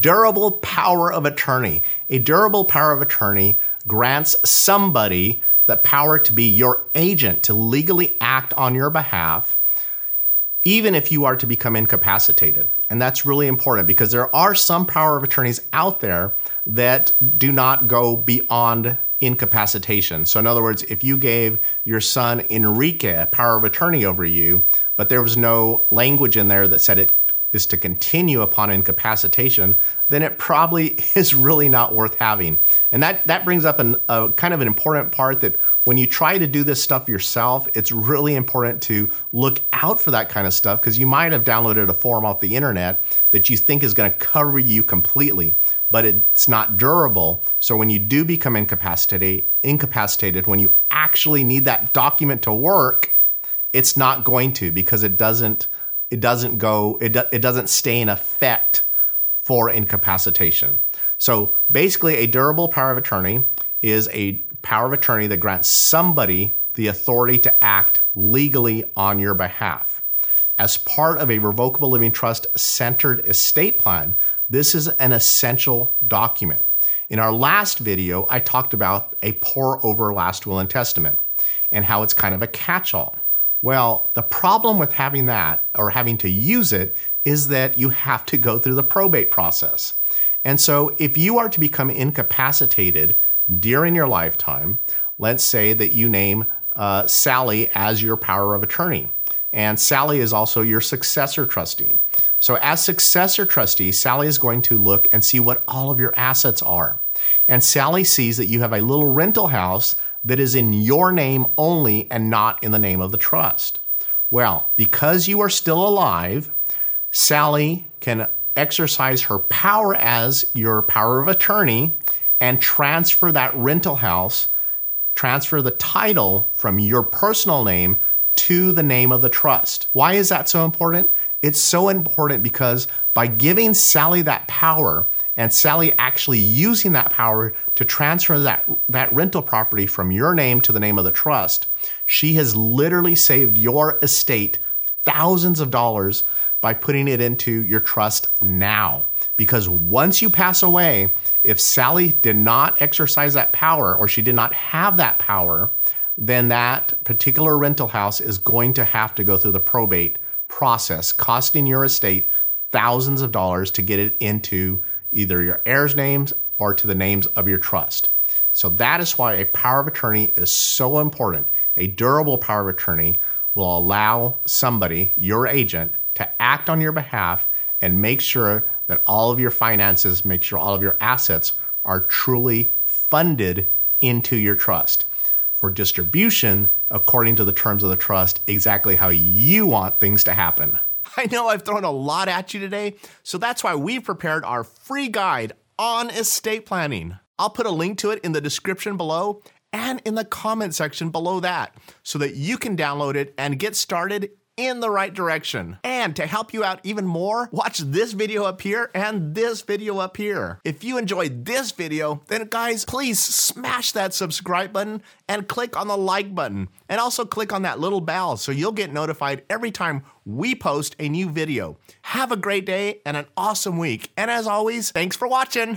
Durable power of attorney. A durable power of attorney grants somebody the power to be your agent to legally act on your behalf, even if you are to become incapacitated. And that's really important because there are some power of attorneys out there that do not go beyond incapacitation. So, in other words, if you gave your son Enrique a power of attorney over you, but there was no language in there that said it is to continue upon incapacitation, then it probably is really not worth having. And that, that brings up an, a kind of an important part that when you try to do this stuff yourself, it's really important to look out for that kind of stuff because you might have downloaded a form off the internet that you think is going to cover you completely, but it's not durable. So when you do become incapacitated, incapacitated, when you actually need that document to work, it's not going to because it doesn't it doesn't go, it, do, it doesn't stay in effect for incapacitation. So basically, a durable power of attorney is a power of attorney that grants somebody the authority to act legally on your behalf. As part of a revocable living trust centered estate plan, this is an essential document. In our last video, I talked about a pour over last will and testament and how it's kind of a catch all. Well, the problem with having that or having to use it is that you have to go through the probate process. And so if you are to become incapacitated during your lifetime, let's say that you name uh, Sally as your power of attorney. And Sally is also your successor trustee. So, as successor trustee, Sally is going to look and see what all of your assets are. And Sally sees that you have a little rental house that is in your name only and not in the name of the trust. Well, because you are still alive, Sally can exercise her power as your power of attorney and transfer that rental house, transfer the title from your personal name to the name of the trust. Why is that so important? It's so important because by giving Sally that power and Sally actually using that power to transfer that, that rental property from your name to the name of the trust, she has literally saved your estate thousands of dollars by putting it into your trust now. Because once you pass away, if Sally did not exercise that power or she did not have that power, then that particular rental house is going to have to go through the probate process, costing your estate thousands of dollars to get it into either your heirs' names or to the names of your trust. So that is why a power of attorney is so important. A durable power of attorney will allow somebody, your agent, to act on your behalf and make sure that all of your finances, make sure all of your assets are truly funded into your trust for distribution according to the terms of the trust, exactly how you want things to happen. I know I've thrown a lot at you today, so that's why we've prepared our free guide on estate planning. I'll put a link to it in the description below and in the comment section below that so that you can download it and get started in the right direction. And to help you out even more, watch this video up here and this video up here. If you enjoyed this video, then guys, please smash that subscribe button and click on the like button. And also click on that little bell so you'll get notified every time we post a new video. Have a great day and an awesome week. And as always, thanks for watching.